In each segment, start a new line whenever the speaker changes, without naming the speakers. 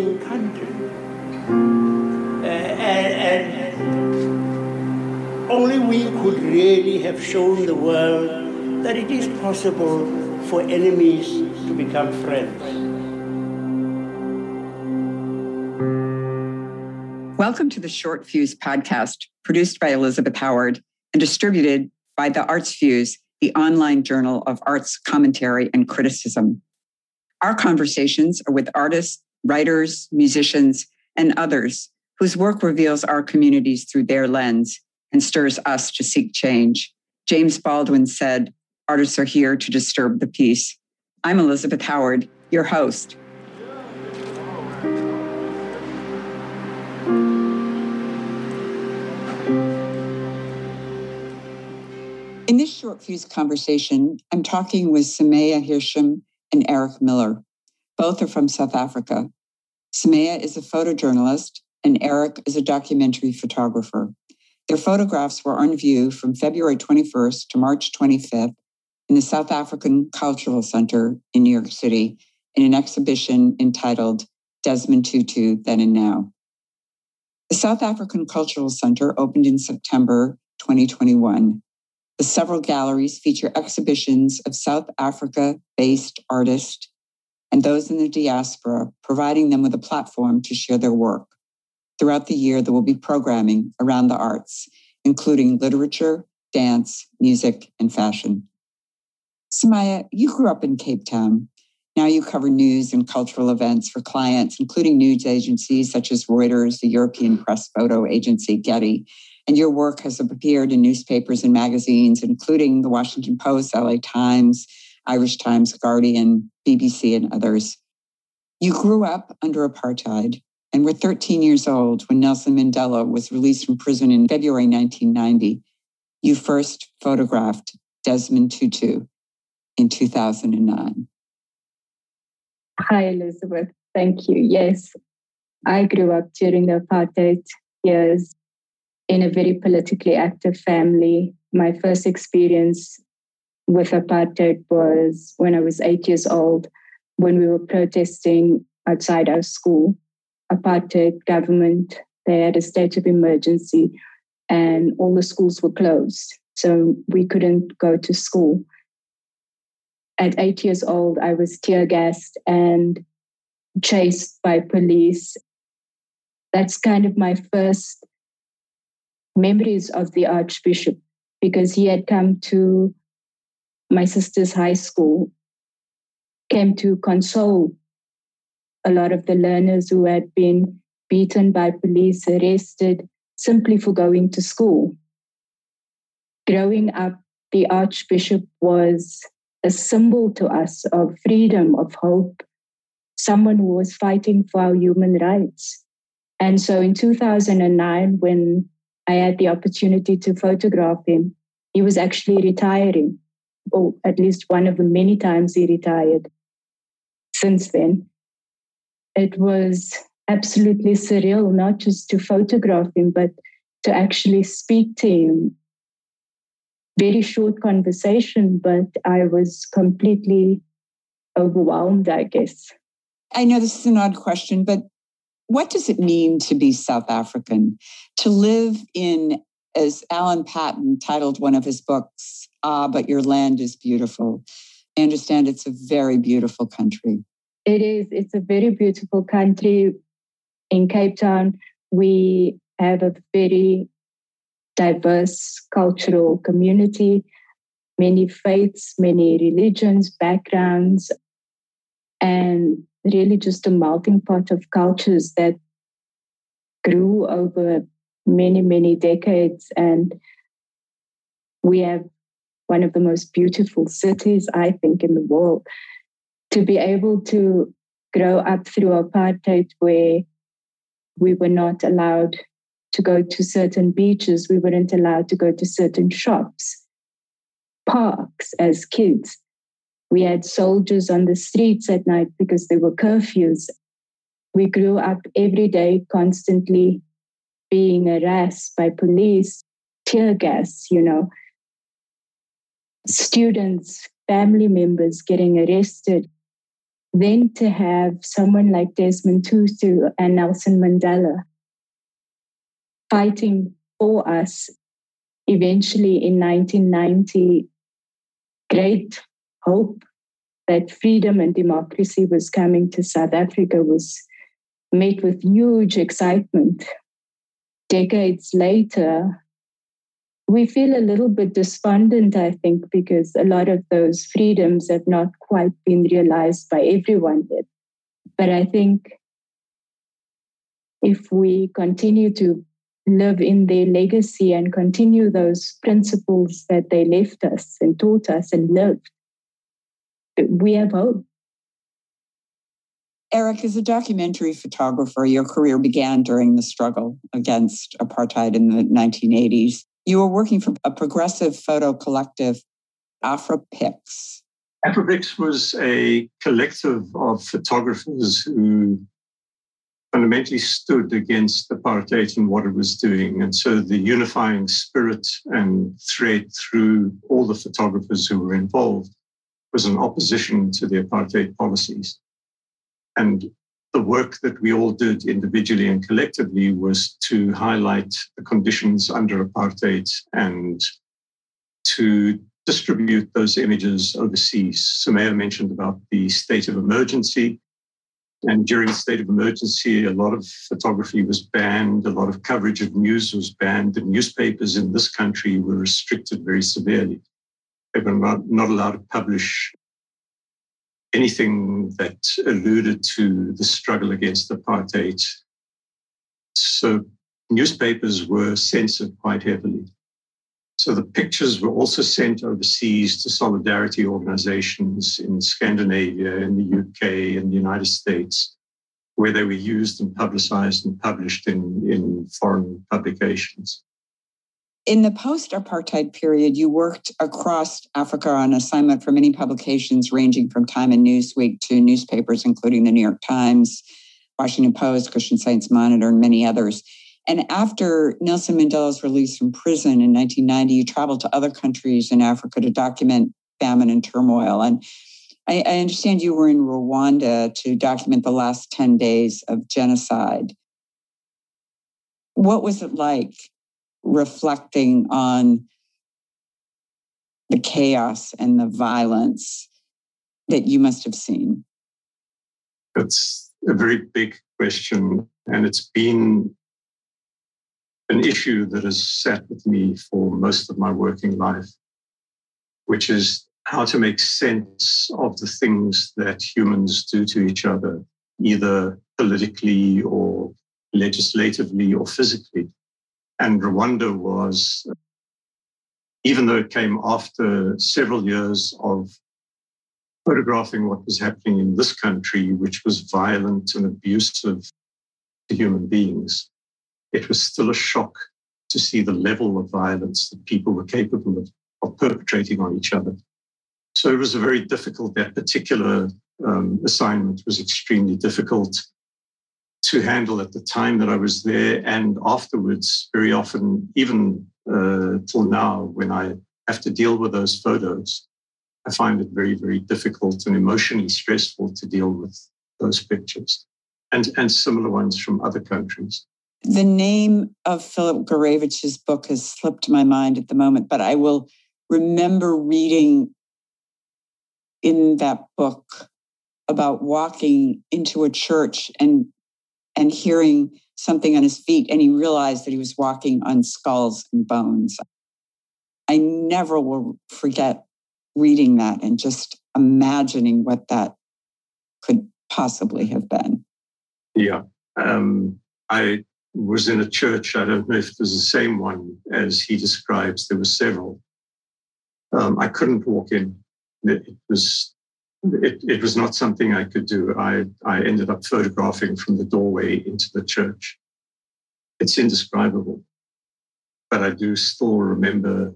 amazing country. Uh, and, and only we could really have shown the world that it is possible for enemies to become friends.
Welcome to the Short Fuse podcast, produced by Elizabeth Howard and distributed by the Arts Fuse, the online journal of arts commentary and criticism. Our conversations are with artists, writers, musicians, and others whose work reveals our communities through their lens and stirs us to seek change. James Baldwin said, Artists are here to disturb the peace. I'm Elizabeth Howard, your host. In this short fuse conversation, I'm talking with Sumaya Hisham and Eric Miller. Both are from South Africa. Sumaya is a photojournalist and Eric is a documentary photographer. Their photographs were on view from February 21st to March 25th in the South African Cultural Center in New York City in an exhibition entitled Desmond Tutu Then and Now. The South African Cultural Center opened in September 2021. The several galleries feature exhibitions of South Africa based artists and those in the diaspora, providing them with a platform to share their work. Throughout the year, there will be programming around the arts, including literature, dance, music, and fashion. Sumaya, you grew up in Cape Town. Now you cover news and cultural events for clients, including news agencies such as Reuters, the European press photo agency Getty. And your work has appeared in newspapers and magazines, including the Washington Post, LA Times, Irish Times, Guardian, BBC, and others. You grew up under apartheid and were 13 years old when Nelson Mandela was released from prison in February 1990. You first photographed Desmond Tutu in 2009.
Hi, Elizabeth. Thank you. Yes, I grew up during the apartheid years in a very politically active family. My first experience with apartheid was when I was eight years old, when we were protesting outside our school. Apartheid government, they had a state of emergency and all the schools were closed. So we couldn't go to school. At eight years old, I was tear gassed and chased by police. That's kind of my first memories of the Archbishop because he had come to my sister's high school, came to console a lot of the learners who had been beaten by police, arrested simply for going to school. Growing up, the Archbishop was a symbol to us of freedom, of hope, someone who was fighting for our human rights. And so in 2009, when I had the opportunity to photograph him, he was actually retiring, or at least one of the many times he retired since then. It was absolutely surreal, not just to photograph him, but to actually speak to him very short conversation, but I was completely overwhelmed, I guess.
I know this is an odd question, but what does it mean to be South African? To live in, as Alan Paton titled one of his books, Ah, but your land is beautiful. I understand it's a very beautiful country.
It is. It's a very beautiful country. In Cape Town, we have a very diverse cultural community, many faiths, many religions, backgrounds, and really just a melting pot of cultures that grew over many, many decades. And we have one of the most beautiful cities, I think, in the world. To be able to grow up through apartheid where we were not allowed to go to certain beaches. We weren't allowed to go to certain shops, parks as kids. We had soldiers on the streets at night because there were curfews. We grew up every day constantly being harassed by police, tear gas, you know, students, family members getting arrested. then to have someone like Desmond Tutu and Nelson Mandela fighting for us eventually in 1990, great hope that freedom and democracy was coming to South Africa was met with huge excitement. Decades later, we feel a little bit despondent, I think, because a lot of those freedoms have not quite been realized by everyone yet. But I think if we continue to live in their legacy and continue those principles that they left us and taught us and lived, we have hope.
Eric, as a documentary photographer, your career began during the struggle against apartheid in the 1980s. You were working for a progressive photo collective, Afrapix.
Afrapix was a collective of photographers who fundamentally stood against apartheid and what it was doing. And so the unifying spirit and thread through all the photographers who were involved was an opposition to the apartheid policies. And the work that we all did individually and collectively was to highlight the conditions under apartheid and to distribute those images overseas. Sumaya mentioned about the state of emergency. And during the state of emergency, a lot of photography was banned, a lot of coverage of news was banned. The newspapers in this country were restricted very severely. They were not, not allowed to publish anything that alluded to the struggle against apartheid. So newspapers were censored quite heavily. So the pictures were also sent overseas to solidarity organizations in Scandinavia, in the UK, in the United States, where they were used and publicized and published in, in foreign publications.
In the post apartheid period, you worked across Africa on assignment for many publications ranging from Time and Newsweek to newspapers, including the New York Times, Washington Post, Christian Science Monitor, and many others. And after Nelson Mandela's release from prison in 1990, you traveled to other countries in Africa to document famine and turmoil. And I, I understand you were in Rwanda to document the last 10 days of genocide. What was it like reflecting on the chaos and the violence that you must have seen?
It's a very big question, and it's been an issue that has sat with me for most of my working life, which is how to make sense of the things that humans do to each other, either politically or legislatively or physically. And Rwanda was, even though it came after several years of photographing what was happening in this country, which was violent and abusive to human beings, it was still a shock to see the level of violence that people were capable of, of perpetrating on each other. So it was a very difficult, that particular um, assignment was extremely difficult to handle at the time that I was there and afterwards, very often, even uh, till now, when I have to deal with those photos, I find it very, very difficult and emotionally stressful to deal with those pictures and, and similar ones from other countries.
The name of Philip Gourevitch's book has slipped my mind at the moment, but I will remember reading in that book about walking into a church and and hearing something on his feet, and he realized that he was walking on skulls and bones. I never will forget reading that and just imagining what that could possibly have been.
Yeah. Um, I was in a church. I don't know if it was the same one as he describes. There were several. Um, I couldn't walk in. It was it, it was not something I could do. I, I ended up photographing from the doorway into the church. It's indescribable, but I do still remember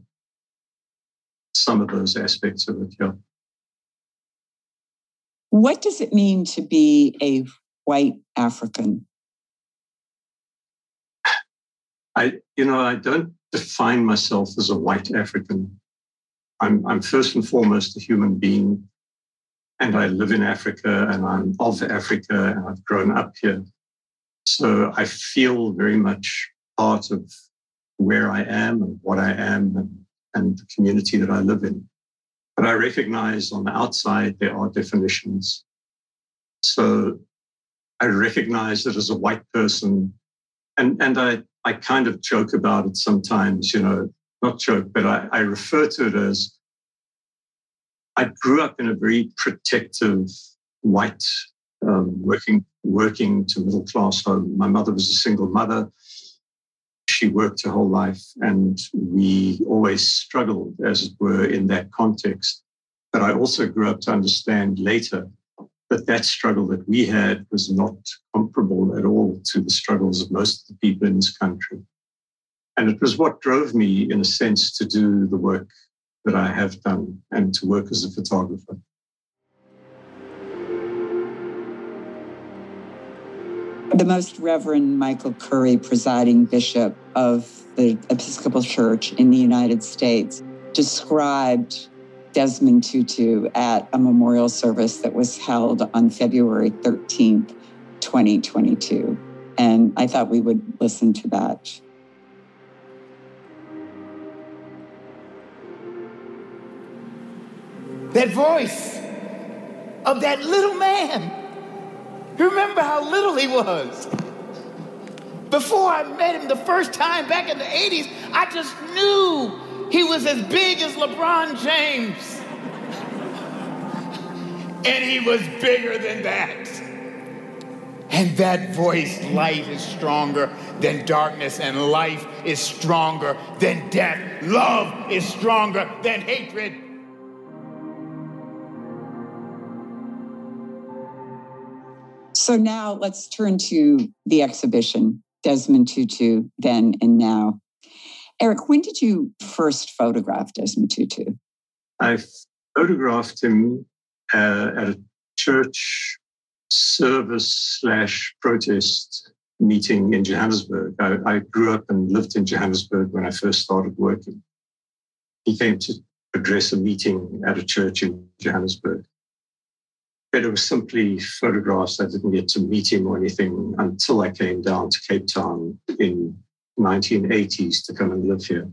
some of those aspects of it. Yeah.
What does it mean to be a white African?
I, you know, I don't define myself as a white African. I'm, I'm first and foremost a human being and I live in Africa and I'm of Africa and I've grown up here. So I feel very much part of where I am and what I am and, and the community that I live in. But I recognize on the outside there are definitions. So I recognize that as a white person, and, and I, I kind of joke about it sometimes, you know, not joke, but I, I refer to it as I grew up in a very protective white um, working working to middle class home. My mother was a single mother. She worked her whole life, and we always struggled, as it were, in that context. But I also grew up to understand later that that struggle that we had was not comparable at all to the struggles of most of the people in this country. And it was what drove me, in a sense, to do the work that I have done and to work as a photographer.
The Most Reverend Michael Curry, presiding bishop of the Episcopal Church in the United States, described Desmond Tutu at a memorial service that was held on February 13th, 2022. And I thought we would listen to that.
That voice of that little man. Remember how little he was. Before I met him the first time back in the 80s, I just knew he was as big as LeBron James. And he was bigger than that. And that voice, light is stronger than darkness, and life is stronger than death. Love is stronger than hatred.
So now let's turn to the exhibition, Desmond Tutu, then and now. Eric, when did you first photograph Desmond Tutu?
I photographed him uh, at a church service slash protest meeting in Johannesburg. I, I, grew up and lived in Johannesburg when I first started working. He came to address a meeting at a church in Johannesburg. But it was simply photographs. I didn't get to meet him or anything until I came down to Cape Town in 1980s to come and live here.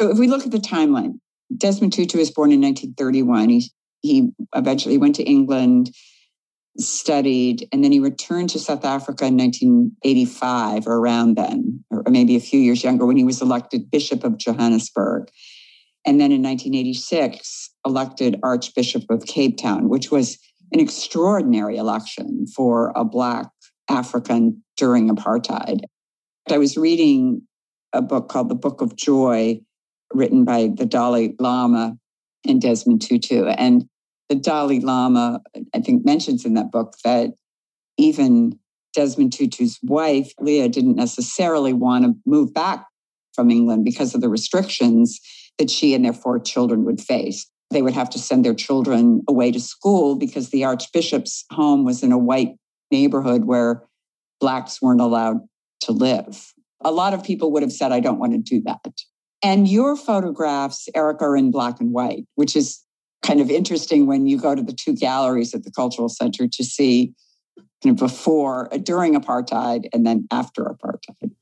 So if we look at the timeline, Desmond Tutu was born in 1931. He, he eventually went to England, studied, and then he returned to South Africa in 1985 or around then, or maybe a few years younger when he was elected Bishop of Johannesburg. And then in 1986, elected Archbishop of Cape Town, which was an extraordinary election for a Black African during apartheid. I was reading a book called The Book of Joy, written by the Dalai Lama and Desmond Tutu. And the Dalai Lama, I think, mentions in that book that even Desmond Tutu's wife, Leah, didn't necessarily want to move back from England because of the restrictions that she and their four children would face. They would have to send their children away to school because the Archbishop's home was in a white neighborhood where Blacks weren't allowed to live. A lot of people would have said, I don't want to do that. And your photographs, Eric, are in black and white, which is kind of interesting when you go to the two galleries at the Cultural Center to see kind of before, during apartheid, and then after apartheid.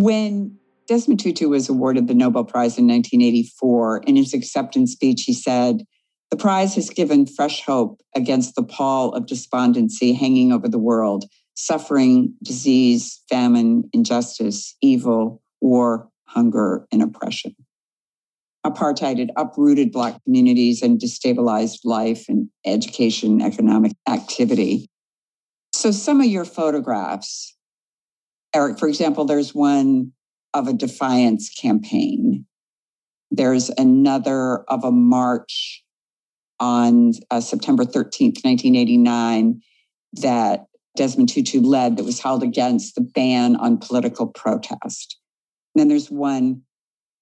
When Desmond Tutu was awarded the Nobel Prize in 1984. In his acceptance speech, he said, The prize has given fresh hope against the pall of despondency hanging over the world suffering, disease, famine, injustice, evil, war, hunger, and oppression. Apartheid had uprooted Black communities and destabilized life and education, economic activity. So, some of your photographs, Eric, for example, there's one of a defiance campaign. There's another of a march on uh, September 13th, 1989, that Desmond Tutu led that was held against the ban on political protest. And then there's one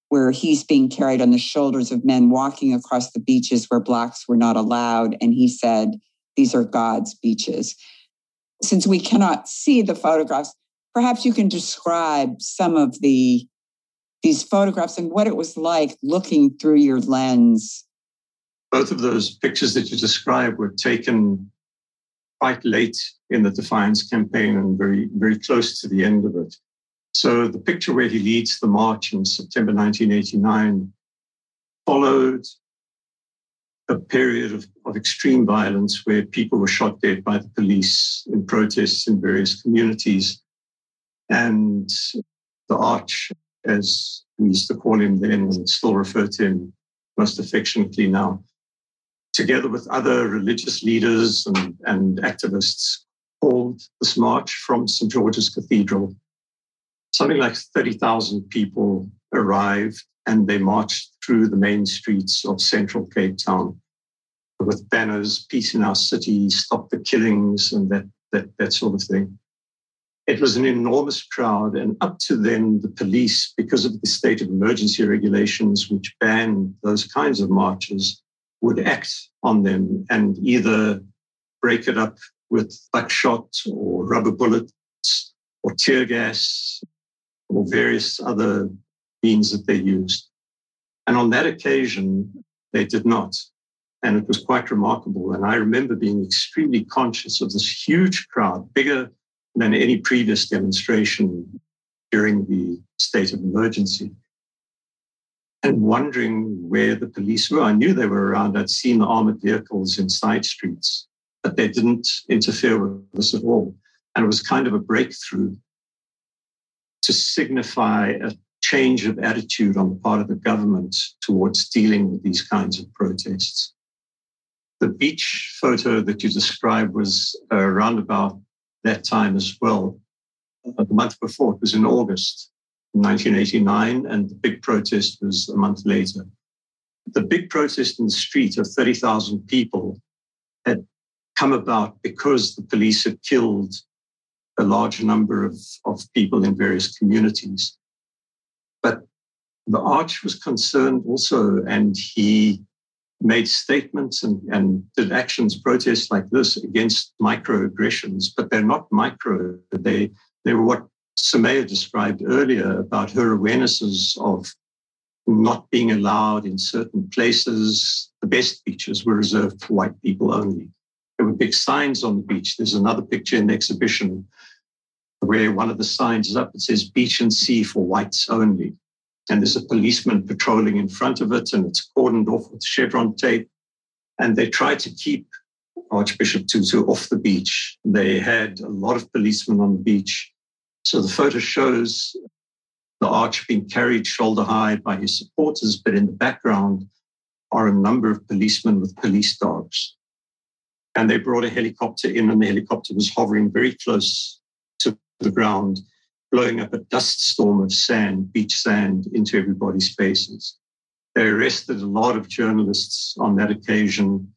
where he's being carried on the shoulders of men walking across the beaches where Blacks were not allowed. And he said, These are God's beaches. Since we cannot see the photographs, perhaps you can describe some of the these photographs and what it was like looking through your lens.
Both of those pictures that you described were taken quite late in the Defiance campaign and very, very close to the end of it. So the picture where he leads the march in September 1989 followed a period of, of extreme violence where people were shot dead by the police in protests in various communities. And the arch, as we used to call him then and still refer to him most affectionately now, together with other religious leaders and, and activists, called this march from St. George's Cathedral. Something like 30,000 people arrived and they marched through the main streets of central Cape Town with banners, peace in our city, stop the killings, and that, that, that sort of thing. It was an enormous crowd, and up to then, the police, because of the state of emergency regulations which banned those kinds of marches, would act on them and either break it up with buckshot or rubber bullets or tear gas or various other means that they used. And on that occasion, they did not. And it was quite remarkable. And I remember being extremely conscious of this huge crowd, bigger than any previous demonstration during the state of emergency and wondering where the police were. I knew they were around. I'd seen the armored vehicles in side streets, but they didn't interfere with us at all. And it was kind of a breakthrough to signify a change of attitude on the part of the government towards dealing with these kinds of protests. The beach photo that you described was uh, around about that time as well. Uh, the month before, it was in August. 1989, and the big protest was a month later. The big protest in the street of 30,000 people had come about because the police had killed a large number of, of people in various communities. But the Arch was concerned also, and he made statements and, and did actions, protests like this against microaggressions, but they're not micro. They, they were what Sumaya described earlier about her awarenesses of not being allowed in certain places. The best beaches were reserved for white people only. There were big signs on the beach. There's another picture in the exhibition where one of the signs is up. It says beach and sea for whites only. And there's a policeman patrolling in front of it and it's cordoned off with chevron tape. And they tried to keep Archbishop Tutu off the beach. They had a lot of policemen on the beach so the photo shows the arch being carried shoulder high by his supporters, but in the background are a number of policemen with police dogs. And they brought a helicopter in, and the helicopter was hovering very close to the ground, blowing up a dust storm of sand, beach sand, into everybody's faces. They arrested a lot of journalists on that occasion.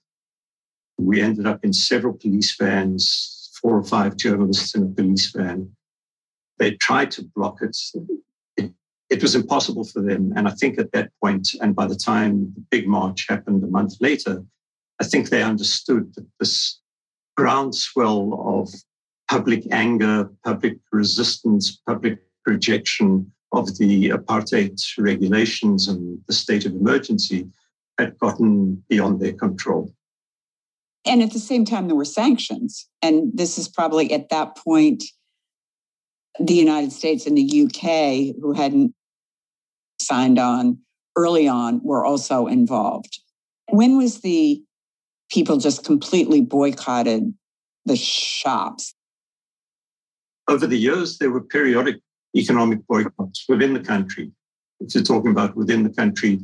We ended up in several police vans, four or five journalists in a police van they tried to block it. it. It was impossible for them. And I think at that point, and by the time the big march happened a month later, I think they understood that this groundswell of public anger, public resistance, public rejection of the apartheid regulations and the state of emergency had gotten beyond their control.
And at the same time, there were sanctions. And this is probably at that point the United States and the UK, who hadn't signed on early on, were also involved. When was the people just completely boycotted the shops?
Over the years, there were periodic economic boycotts within the country. If you're talking about within the country,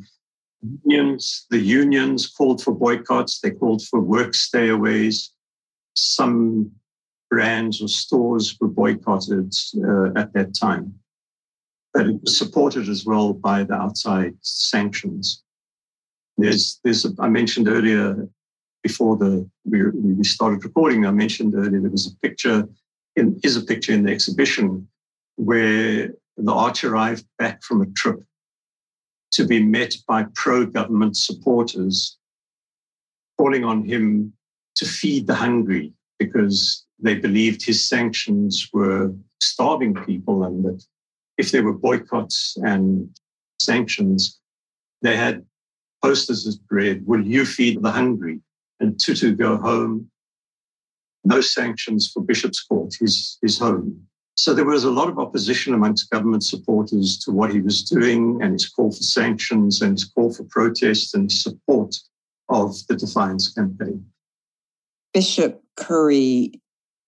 unions, the unions called for boycotts, they called for work stayaways. Some brands or stores were boycotted uh, at that time. But it was supported as well by the outside sanctions. There's, there's a, I mentioned earlier, before the we, we started recording, I mentioned earlier there was a picture, in, is a picture in the exhibition where the arch arrived back from a trip to be met by pro-government supporters calling on him to feed the hungry because they believed his sanctions were starving people, and that if there were boycotts and sanctions, they had posters as bread, Will you feed the hungry? And Tutu go home. No sanctions for Bishop's Court, his, his home. So there was a lot of opposition amongst government supporters to what he was doing and his call for sanctions and his call for protest and support of the Defiance campaign.
Bishop Curry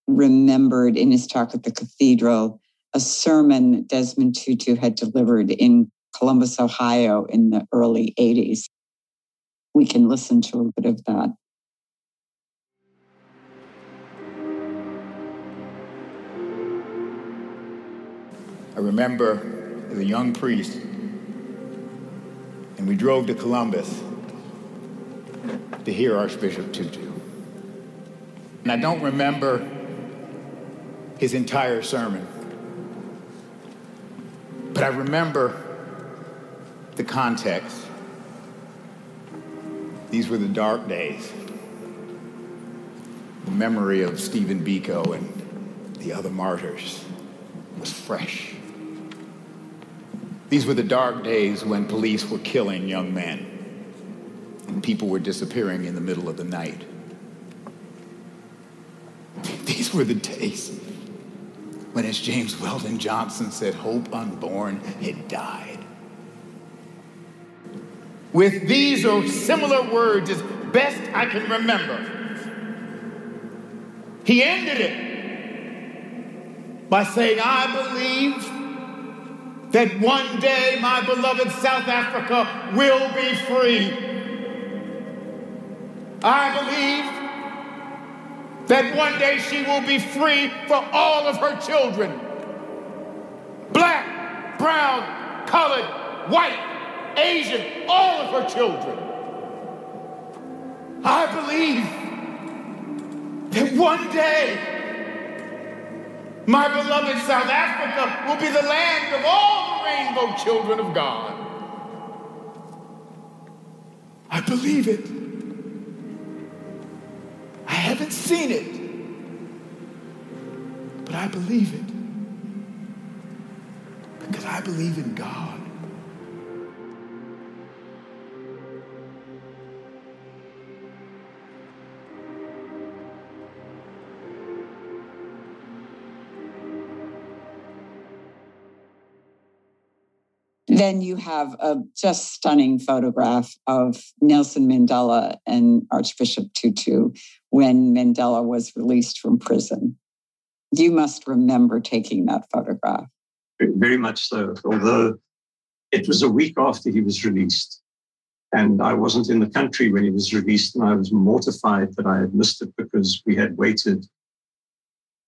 remembered in his talk at the cathedral a sermon Desmond Tutu had delivered in Columbus, Ohio in the early 80s. We can listen to a bit of that.
I remember as a young priest, and we drove to Columbus to hear Archbishop Tutu. And I don't remember his entire sermon, but I remember the context. These were the dark days. The memory of Stephen Biko and the other martyrs was fresh. These were the dark days when police were killing young men and people were disappearing in the middle of the night. These were the days when, as James Weldon Johnson said, hope unborn had died. With these or similar words, as best I can remember, he ended it by saying, I believe that one day my beloved South Africa will be free. I believe that one day she will be free for all of her children black, brown, colored, white, Asian, all of her children. I believe that one day my beloved South Africa will be the land of all the rainbow children of God. I believe it. I haven't seen it, but I believe it because I believe in God.
Then you have a just stunning photograph of Nelson Mandela and Archbishop Tutu when Mandela was released from prison. You must remember taking that photograph.
Very much so, although it was a week after he was released. And I wasn't in the country when he was released, and I was mortified that I had missed it because we had waited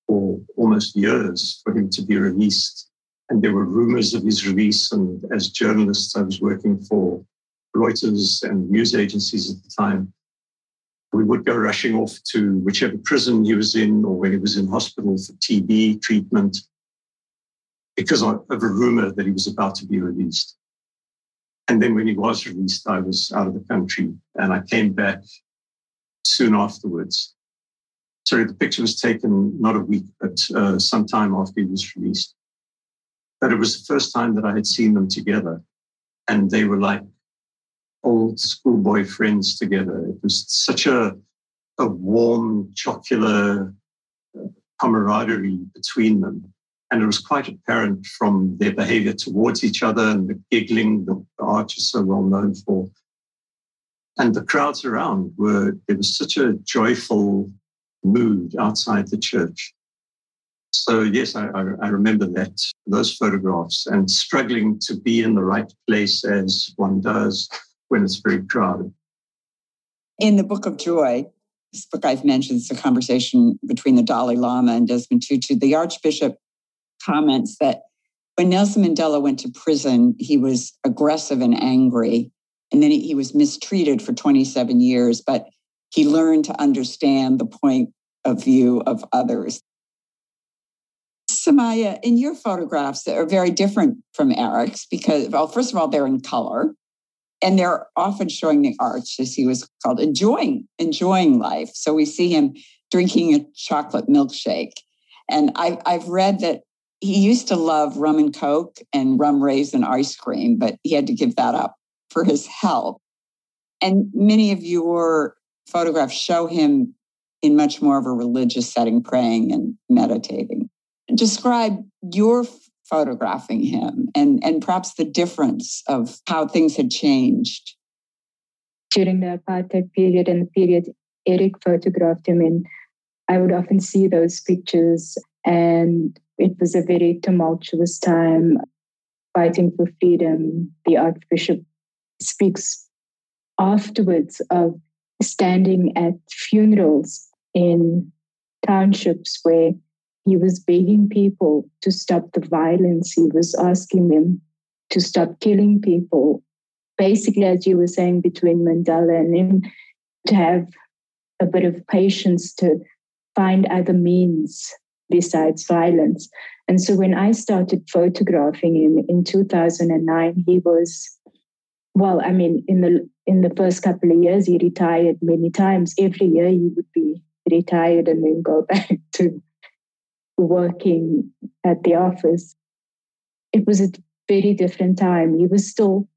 for almost years for him to be released and there were rumors of his release. And as journalists, I was working for Reuters and news agencies at the time. We would go rushing off to whichever prison he was in or when he was in hospital for TB treatment because of a rumor that he was about to be released. And then when he was released, I was out of the country and I came back soon afterwards. Sorry, the picture was taken not a week, but uh, sometime after he was released. But it was the first time that I had seen them together. And they were like old schoolboy friends together. It was such a, a warm, jocular uh, camaraderie between them. And it was quite apparent from their behavior towards each other and the giggling that the Arch is so well known for. And the crowds around were, there was such a joyful mood outside the church. So yes, I, I, remember that those photographs and struggling to be in the right place as one does when it's very crowded.
In the Book of Joy, this book I've mentioned, it's a conversation between the Dalai Lama and Desmond Tutu. The Archbishop comments that when Nelson Mandela went to prison, he was aggressive and angry, and then he, he was mistreated for 27 years, but he learned to understand the point of view of others. Sumaya, in your photographs that are very different from Eric's because, well, first of all, they're in color and they're often showing the arch, as he was called, enjoying, enjoying life. So we see him drinking a chocolate milkshake. And I, I've read that he used to love rum and coke and rum raisin ice cream, but he had to give that up for his health. And many of your photographs show him in much more of a religious setting, praying and meditating. Describe your photographing him and, and perhaps the difference of how things had changed.
During the apartheid period and the period Eric photographed him in, I would often see those pictures, and it was a very tumultuous time fighting for freedom. The Archbishop speaks afterwards of standing at funerals in townships where he was begging people to stop the violence. He was asking them to stop killing people. Basically, as you were saying, between Mandela and him, to have a bit of patience to find other means besides violence. And so when I started photographing him in 2009, he was, well, I mean, in the in the first couple of years, he retired many times. Every year he would be retired and then go back to working at the office. It was a very different time. He was still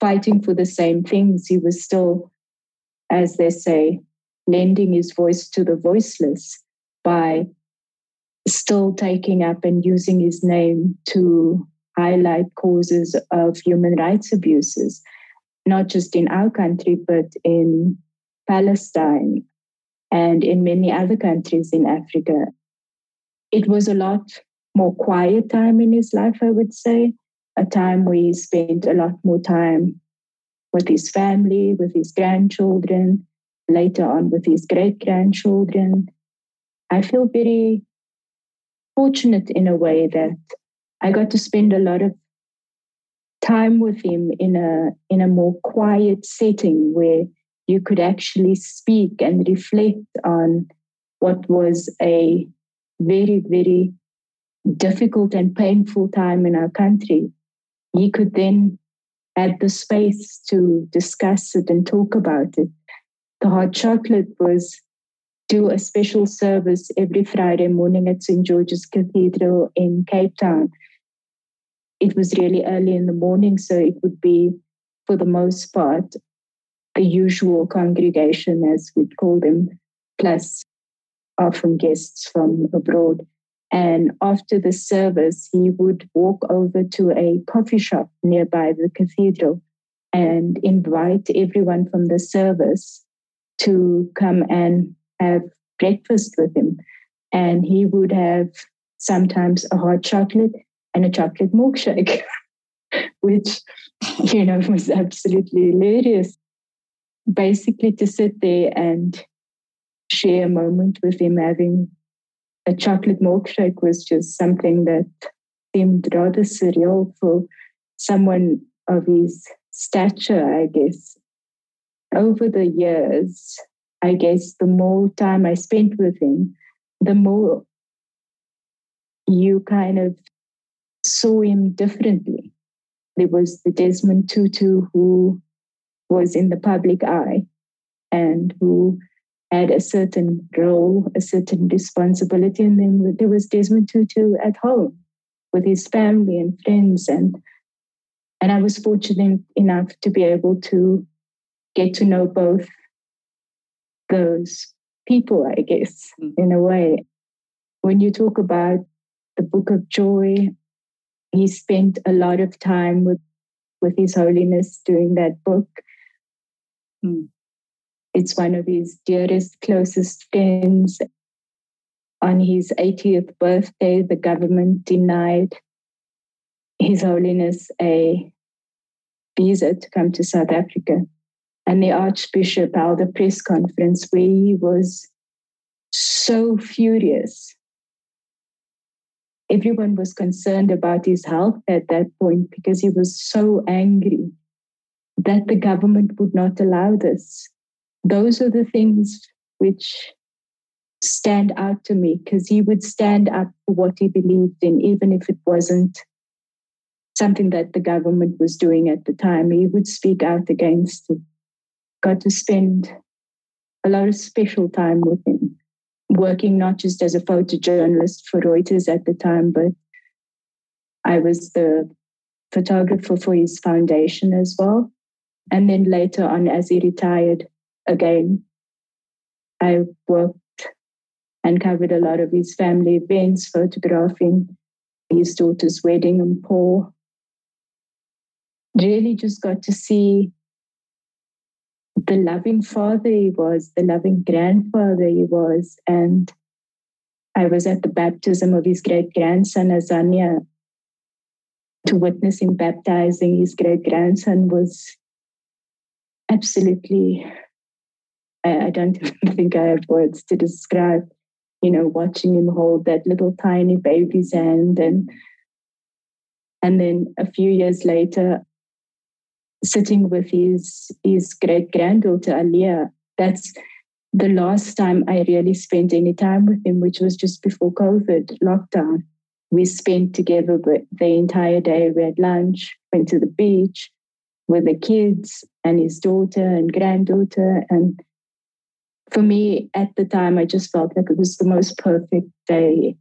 fighting for the same things. He was still, as they say, lending his voice to the voiceless by still taking up and using his name to highlight causes of human rights abuses, not just in our country, but in Palestine and in many other countries in Africa. It was a lot more quiet time in his life, I would say, a time where he spent a lot more time with his family, with his grandchildren, later on with his great grandchildren. I feel very fortunate in a way that I got to spend a lot of time with him in a in a more quiet setting where you could actually speak and reflect on what was a very, very difficult and painful time in our country. He could then have the space to discuss it and talk about it. The hot chocolate was do a special service every Friday morning at St. George's Cathedral in Cape Town. It was really early in the morning, so it would be, for the most part, the usual congregation, as we'd call them, plus often guests from abroad. And after the service, he would walk over to a coffee shop nearby the cathedral and invite everyone from the service to come and have breakfast with him. And he would have sometimes a hot chocolate and a chocolate milkshake, which, you know, was absolutely hilarious basically to sit there and share a moment with him having a chocolate milkshake was just something that seemed rather surreal for someone of his stature, I guess. Over the years, I guess the more time I spent with him, the more you kind of saw him differently. There was the Desmond Tutu who was in the public eye and who had a certain role, a certain responsibility. And then there was Desmond Tutu at home with his family and friends. And, and I was fortunate enough to be able to get to know both those people, I guess, mm. in a way. When you talk about the Book of Joy, he spent a lot of time with, with His Holiness doing that book. Mm. It's one of his dearest, closest friends. On his 80th birthday, the government denied His Holiness a visa to come to South Africa. And the Archbishop held a press conference where he was so furious. Everyone was concerned about his health at that point because he was so angry that the government would not allow this. Those are the things which stand out to me because he would stand up for what he believed in, even if it wasn't something that the government was doing at the time. He would speak out against it. Got to spend a lot of special time with him, working not just as a photojournalist for Reuters at the time, but I was the photographer for his foundation as well. And then later on, as he retired again, I worked and covered a lot of his family events, photographing his daughter's wedding in Paarl. Really just got to see the loving father he was, the loving grandfather he was. And I was at the baptism of his great grandson, Azania, to witness him baptizing his great grandson was absolutely, I, I don't think I have words to describe, you know, watching him hold that little tiny baby's hand and and then a few years later sitting with his his great granddaughter Alia. That's the last time I really spent any time with him, which was just before COVID lockdown. We spent together the, entire day. We had lunch, went to the beach with the kids and his daughter and granddaughter. And for me, at the time, I just felt like it was the most perfect day.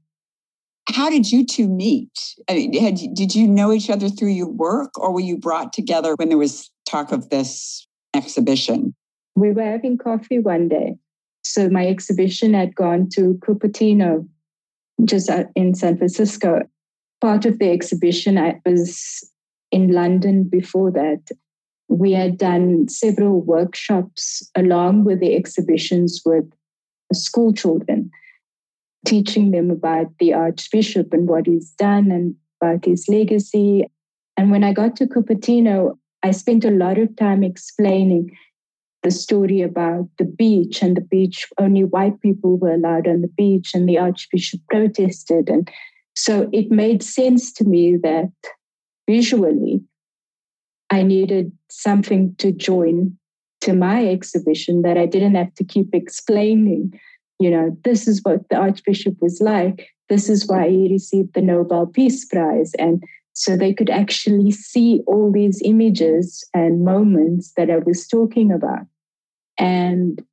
How did you two meet? I mean, had, did you know each other through your work, or were you brought together when there was talk of this exhibition?
We were having coffee one day. So my exhibition had gone to Cupertino just in San Francisco. Part of the exhibition, I was in London before that. We had done several workshops along with the exhibitions with school children, teaching them about the Archbishop and what he's done and about his legacy. And when I got to Cupertino, I spent a lot of time explaining the story about the beach and the beach only white people were allowed on the beach and the archbishop protested and so it made sense to me that visually i needed something to join to my exhibition that i didn't have to keep explaining you know this is what the archbishop was like this is why he received the nobel peace prize and so they could actually see all these images and moments that I was talking about. And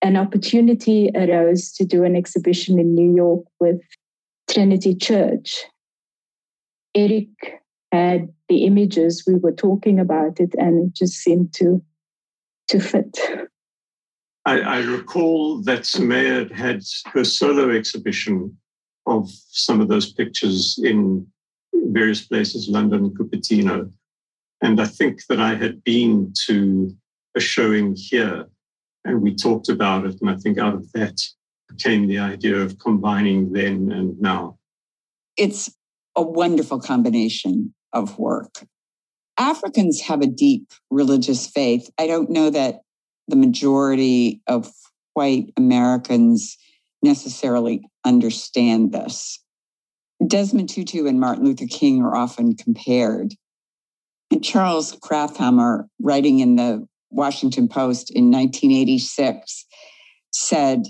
an opportunity arose to do an exhibition in New York with Trinity Church. Eric had the images, we were talking about it, and it just seemed to, to fit.
I, I recall that Sumaya had her solo exhibition of some of those pictures in various places, London, Cupertino. And I think that I had been to a showing here and we talked about it. And I think out of that came the idea of combining then and now.
It's a wonderful combination of work. Africans have a deep religious faith. I don't know that the majority of white Americans necessarily understand this. Desmond Tutu and Martin Luther King are often compared. And Charles Krauthammer, writing in the Washington Post in 1986, said,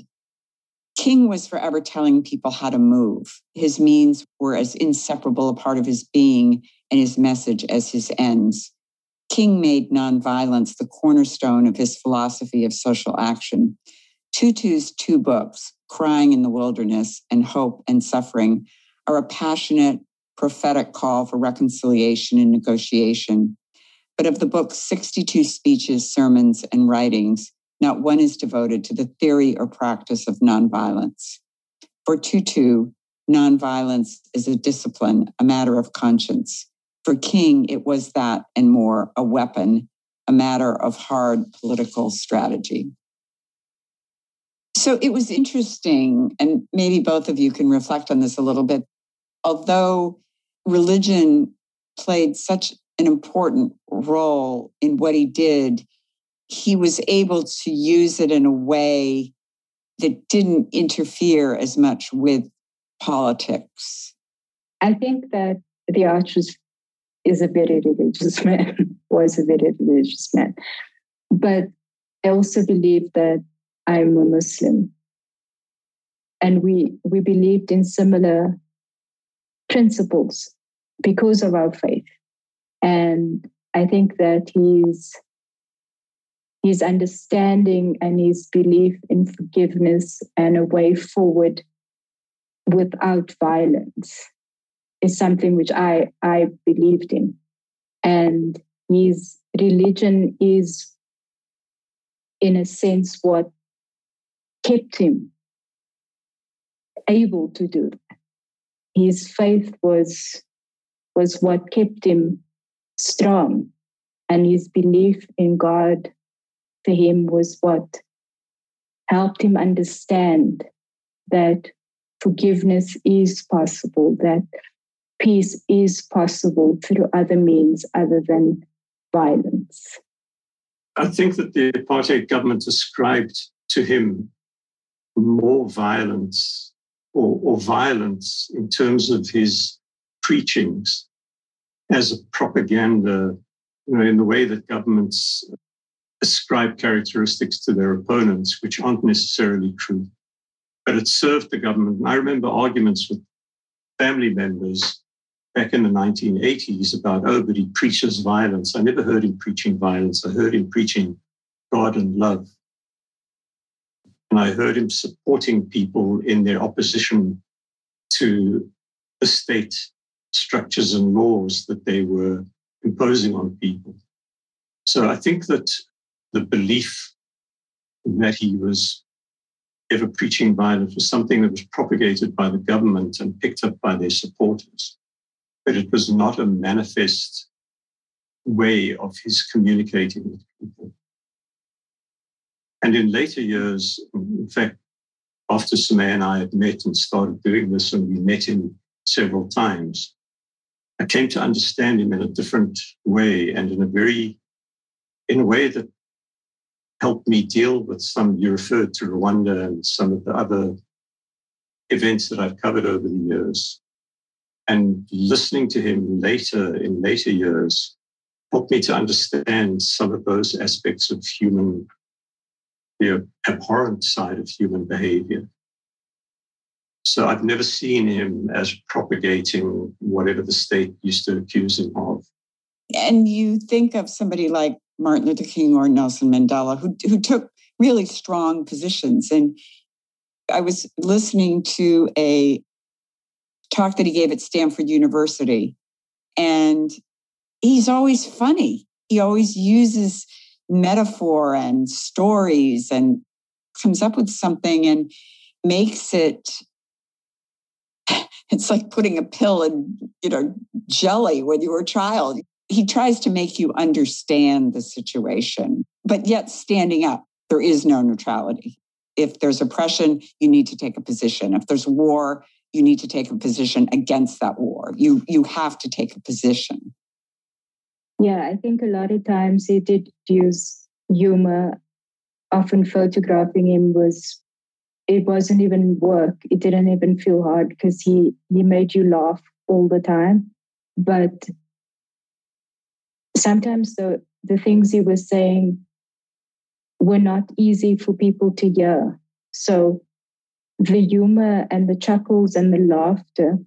King was forever telling people how to move. His means were as inseparable a part of his being and his message as his ends. King made nonviolence the cornerstone of his philosophy of social action. Tutu's two books, Crying in the Wilderness and Hope and Suffering, are a passionate, prophetic call for reconciliation and negotiation. But of the book's 62 speeches, sermons, and writings, not one is devoted to the theory or practice of nonviolence. For Tutu, nonviolence is a discipline, a matter of conscience. For King, it was that and more a weapon, a matter of hard political strategy. So it was interesting, and maybe both of you can reflect on this a little bit although religion played such an important role in what he did, he was able to use it in a way that didn't interfere as much with politics.
I think that the Archers is a very religious man, was a very religious man. But I also believe that I'm a Muslim. And we we believed in similar principles because of our faith. And I think that his, his understanding and his belief in forgiveness and a way forward without violence is something which I, I believed in. And his religion is, in a sense, what kept him able to do that. His faith was, was what kept him strong, and his belief in God for him was what helped him understand that forgiveness is possible, that peace is possible through other means other than violence.
I think that the apartheid government ascribed to him more violence or, or violence in terms of his preachings as a propaganda, you know, in the way that governments ascribe characteristics to their opponents, which aren't necessarily true. But it served the government. And I remember arguments with family members back in the 1980s about, oh, but he preaches violence. I never heard him preaching violence. I heard him preaching God and love. And I heard him supporting people in their opposition to the state structures and laws that they were imposing on people. So I think that the belief that he was ever preaching violence was something that was propagated by the government and picked up by their supporters. But it was not a manifest way of his communicating with people. And in later years, in fact, after Sumaya and I had met and started doing this, and we met him several times, I came to understand him in a different way and in a very, in a way that helped me deal with some, you referred to Rwanda and some of the other events that I've covered over the years. And listening to him later, in later years, helped me to understand some of those aspects of human, the abhorrent side of human behavior. So I've never seen him as propagating whatever the state used to accuse him of.
And you think of somebody like Martin Luther King or Nelson Mandela, who, who took really strong positions. And I was listening to a talk that he gave at Stanford University, and he's always funny. He always uses metaphor and stories and comes up with something and makes it it's like putting a pill in, you know, jelly when you were a child. He tries to make you understand the situation, but yet standing up. There is no neutrality. If there's oppression, you need to take a position. If there's war, you need to take a position against that war. You you have to take a position.
Yeah, I think a lot of times he did use humor. Often photographing him was it wasn't even work. It didn't even feel hard because he he made you laugh all the time. But sometimes the the things he was saying were not easy for people to hear. So the humor and the chuckles and the laughter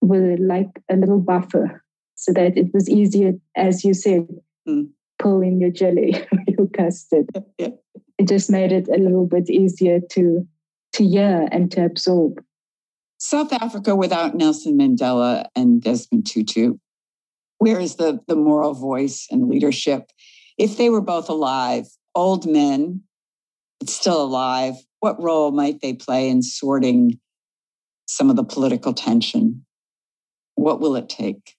were like a little buffer so that it was easier, as you said, mm. pull in your jelly your custard. It just made it a little bit easier to to hear and to absorb.
South Africa without Nelson Mandela and Desmond Tutu, where is the, the moral voice and leadership? If they were both alive, old men, still alive, what role might they play in sorting some of the political tension? What will it take?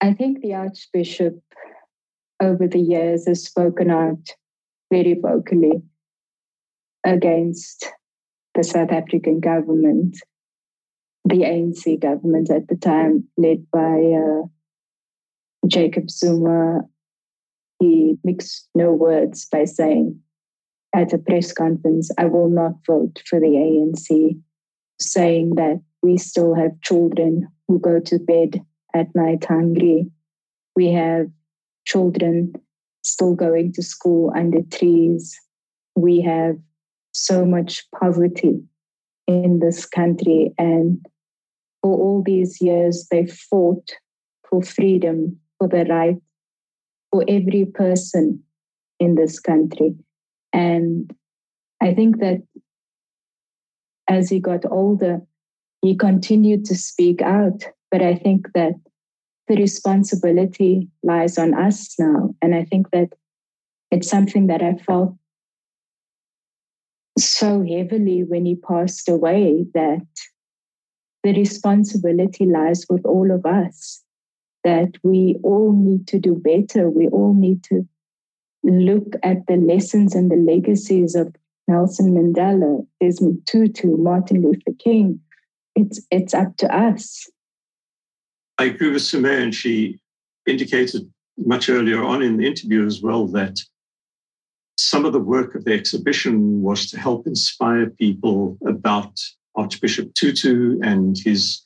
I think the Archbishop over the years has spoken out very vocally against the South African government, the ANC government at the time, led by uh, Jacob Zuma. He mixed no words by saying at a press conference, I will not vote for the ANC, saying that we still have children who go to bed at night hungry. We have children still going to school under trees. We have so much poverty in this country. And for all these years, they fought for freedom, for the right for every person in this country. And I think that as he got older, he continued to speak out. But I think that the responsibility lies on us now. And I think that it's something that I felt so heavily when he passed away that the responsibility lies with all of us, that we all need to do better. We all need to look at the lessons and the legacies of Nelson Mandela, Desmond Tutu, Martin Luther King. It's, it's up to us.
I agree with Sumaya, and she indicated much earlier on in the interview as well that some of the work of the exhibition was to help inspire people about Archbishop Tutu and his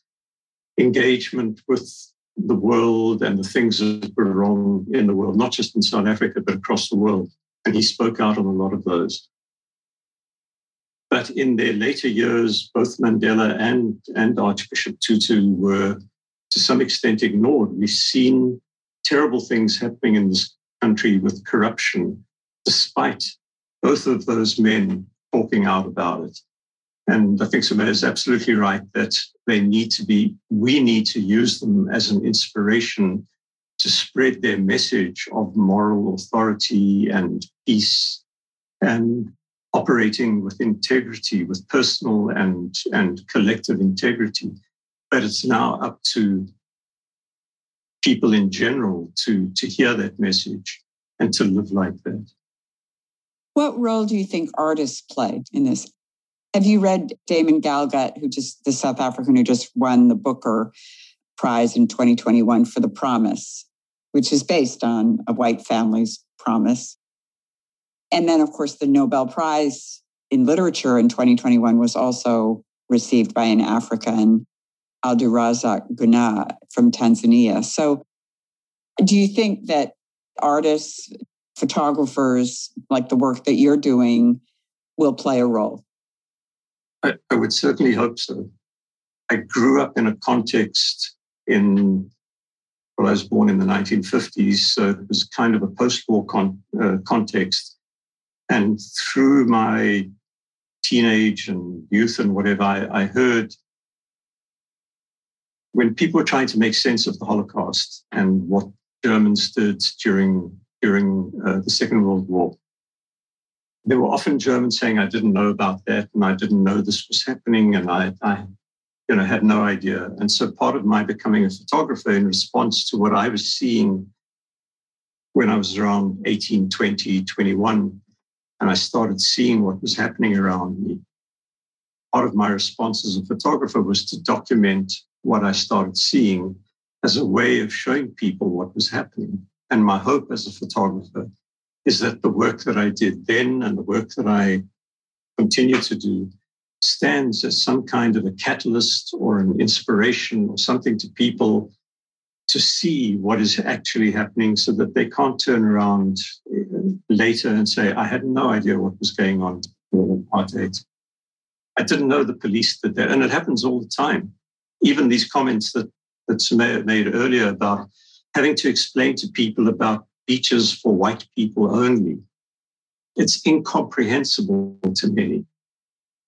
engagement with the world and the things that were wrong in the world, not just in South Africa, but across the world. And he spoke out on a lot of those. But in their later years, both Mandela and, and Archbishop Tutu were to some extent ignored. We've seen terrible things happening in this country with corruption despite both of those men talking out about it. And I think Sumaya is absolutely right that they need to be, we need to use them as an inspiration to spread their message of moral authority and peace and operating with integrity, with personal and, and collective integrity. But it's now up to people in general to, to hear that message and to live like that.
What role do you think artists play in this? Have you read Damon Galgut, who just the South African who just won the Booker Prize in 2021 for The Promise, which is based on a white family's promise? And then, of course, the Nobel Prize in Literature in 2021 was also received by an African, Abdulrazak Gurnah from Tanzania. So, do you think that artists photographers like the work that you're doing will play a role?
I, I would certainly hope so. I grew up in a context in, well, I was born in the 1950s, so it was kind of a post war con, uh, context. And through my teenage and youth and whatever, I, I heard when people were trying to make sense of the Holocaust and what Germans did during during uh, the Second World War. There were often Germans saying, I didn't know about that, and I didn't know this was happening, and I, I you know, had no idea. And so part of my becoming a photographer in response to what I was seeing when I was around 18, 20, 21, and I started seeing what was happening around me. Part of my response as a photographer was to document what I started seeing as a way of showing people what was happening. And my hope as a photographer is that the work that I did then and the work that I continue to do stands as some kind of a catalyst or an inspiration or something to people to see what is actually happening so that they can't turn around uh, later and say, I had no idea what was going on in apartheid. I didn't know the police did that. And it happens all the time. Even these comments that, that Sumaya made earlier about having to explain to people about beaches for white people only. It's incomprehensible to many.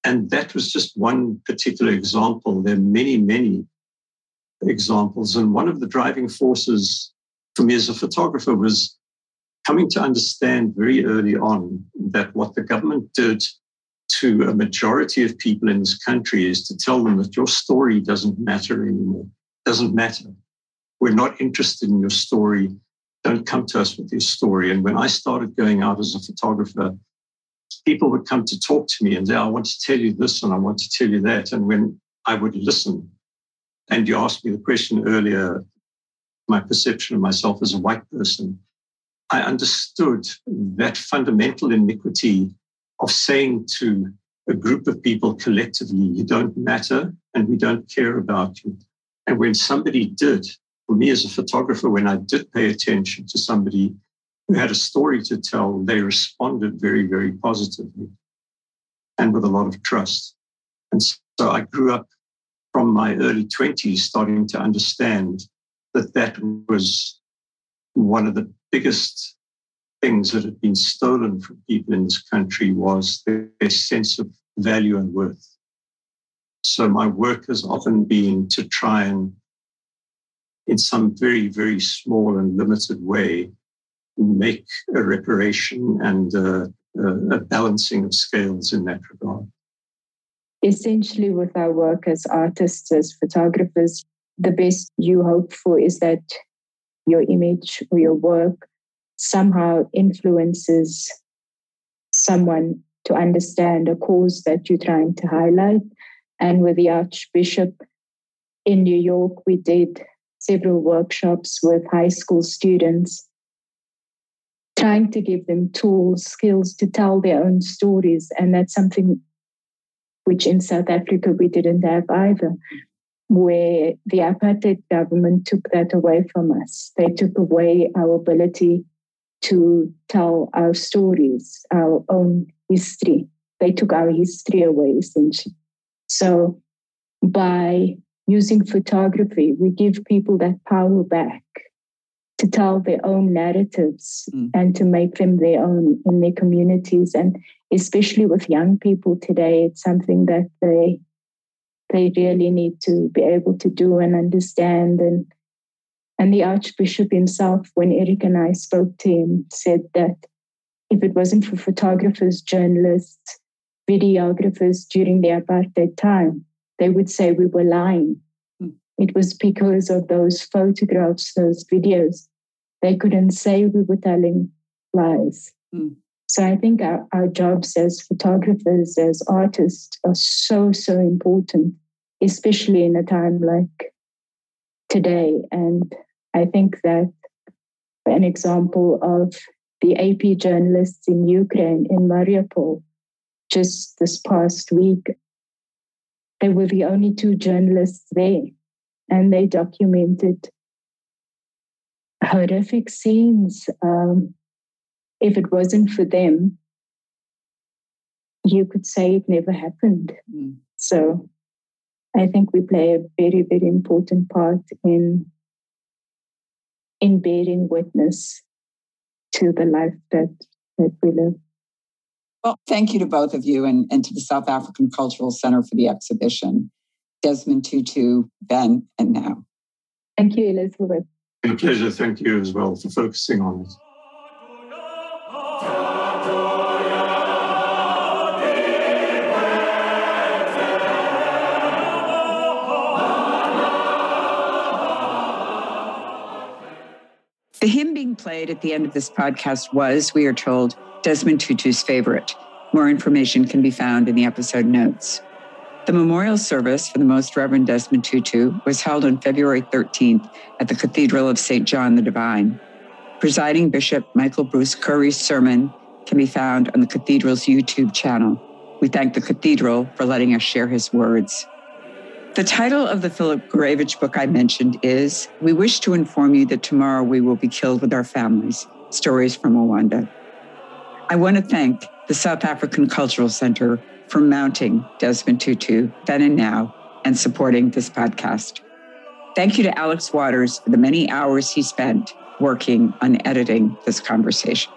And that was just one particular example. There are many, many examples. And one of the driving forces for me as a photographer was coming to understand very early on that what the government did to a majority of people in this country is to tell them that your story doesn't matter anymore, doesn't matter. We're not interested in your story. Don't come to us with your story. And when I started going out as a photographer, people would come to talk to me and say, oh, I want to tell you this and I want to tell you that. And when I would listen, and you asked me the question earlier, my perception of myself as a white person, I understood that fundamental iniquity of saying to a group of people collectively, you don't matter and we don't care about you. And when somebody did, for me as a photographer, when I did pay attention to somebody who had a story to tell, they responded very, very positively and with a lot of trust. And so I grew up from my early 20s starting to understand that that was one of the biggest things that had been stolen from people in this country was their, their sense of value and worth. So my work has often been to try and, in some very, very small and limited way, make a reparation and a, a balancing of scales in that regard.
Essentially, with our work as artists, as photographers, the best you hope for is that your image or your work somehow influences someone to understand a cause that you're trying to highlight. And with the Archbishop in New York, we did several workshops with high school students, trying to give them tools, skills to tell their own stories. And that's something which in South Africa we didn't have either, where the apartheid government took that away from us. They took away our ability to tell our stories, our own history. They took our history away, essentially. So, by using photography, we give people that power back to tell their own narratives mm. and to make them their own in their communities. And especially with young people today, it's something that they they really need to be able to do and understand and and the Archbishop himself, when Eric and I spoke to him, said that if it wasn't for photographers, journalists, videographers during the apartheid time, they would say we were lying. Hmm. It was because of those photographs, those videos. They couldn't say we were telling lies. Mm. So I think our, our jobs as photographers, as artists, are so, so important, especially in a time like today. And I think that an example of the AP journalists in Ukraine, in Mariupol, just this past week, they were the only two journalists there, and they documented horrific scenes. Um, if it wasn't for them, you could say it never happened. Mm. So I think we play a very, very important part in in bearing witness to the life that that we live.
Well, thank you to both of you and, and to the South African Cultural Center for the exhibition. Desmond Tutu, then, and now.
Thank you, Elizabeth.
A pleasure. Thank you as well for focusing on it.
The hymn being played at the end of this podcast was, we are told, Desmond Tutu's favorite. More information can be found in the episode notes. The memorial service for the Most Reverend Desmond Tutu was held on February 13th at the Cathedral of St. John the Divine. Presiding Bishop Michael Bruce Curry's sermon can be found on the Cathedral's YouTube channel. We thank the Cathedral for letting us share his words. The title of the Philip Gourevitch book I mentioned is We Wish to Inform You That Tomorrow We Will Be Killed with Our Families Stories from Rwanda. I want to thank the South African Cultural Center for mounting Desmond Tutu then and now and supporting this podcast. Thank you to Alex Waters for the many hours he spent working on editing this conversation.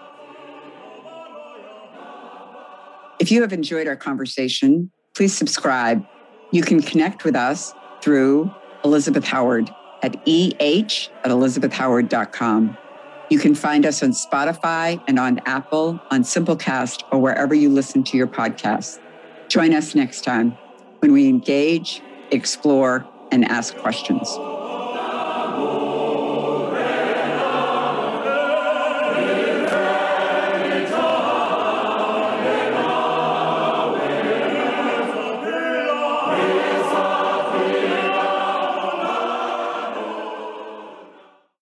If you have enjoyed our conversation, please subscribe you can connect with us through Elizabeth Howard at eh at elizabethhoward.com. You can find us on Spotify and on Apple, on Simplecast, or wherever you listen to your podcasts. Join us next time when we engage, explore, and ask questions.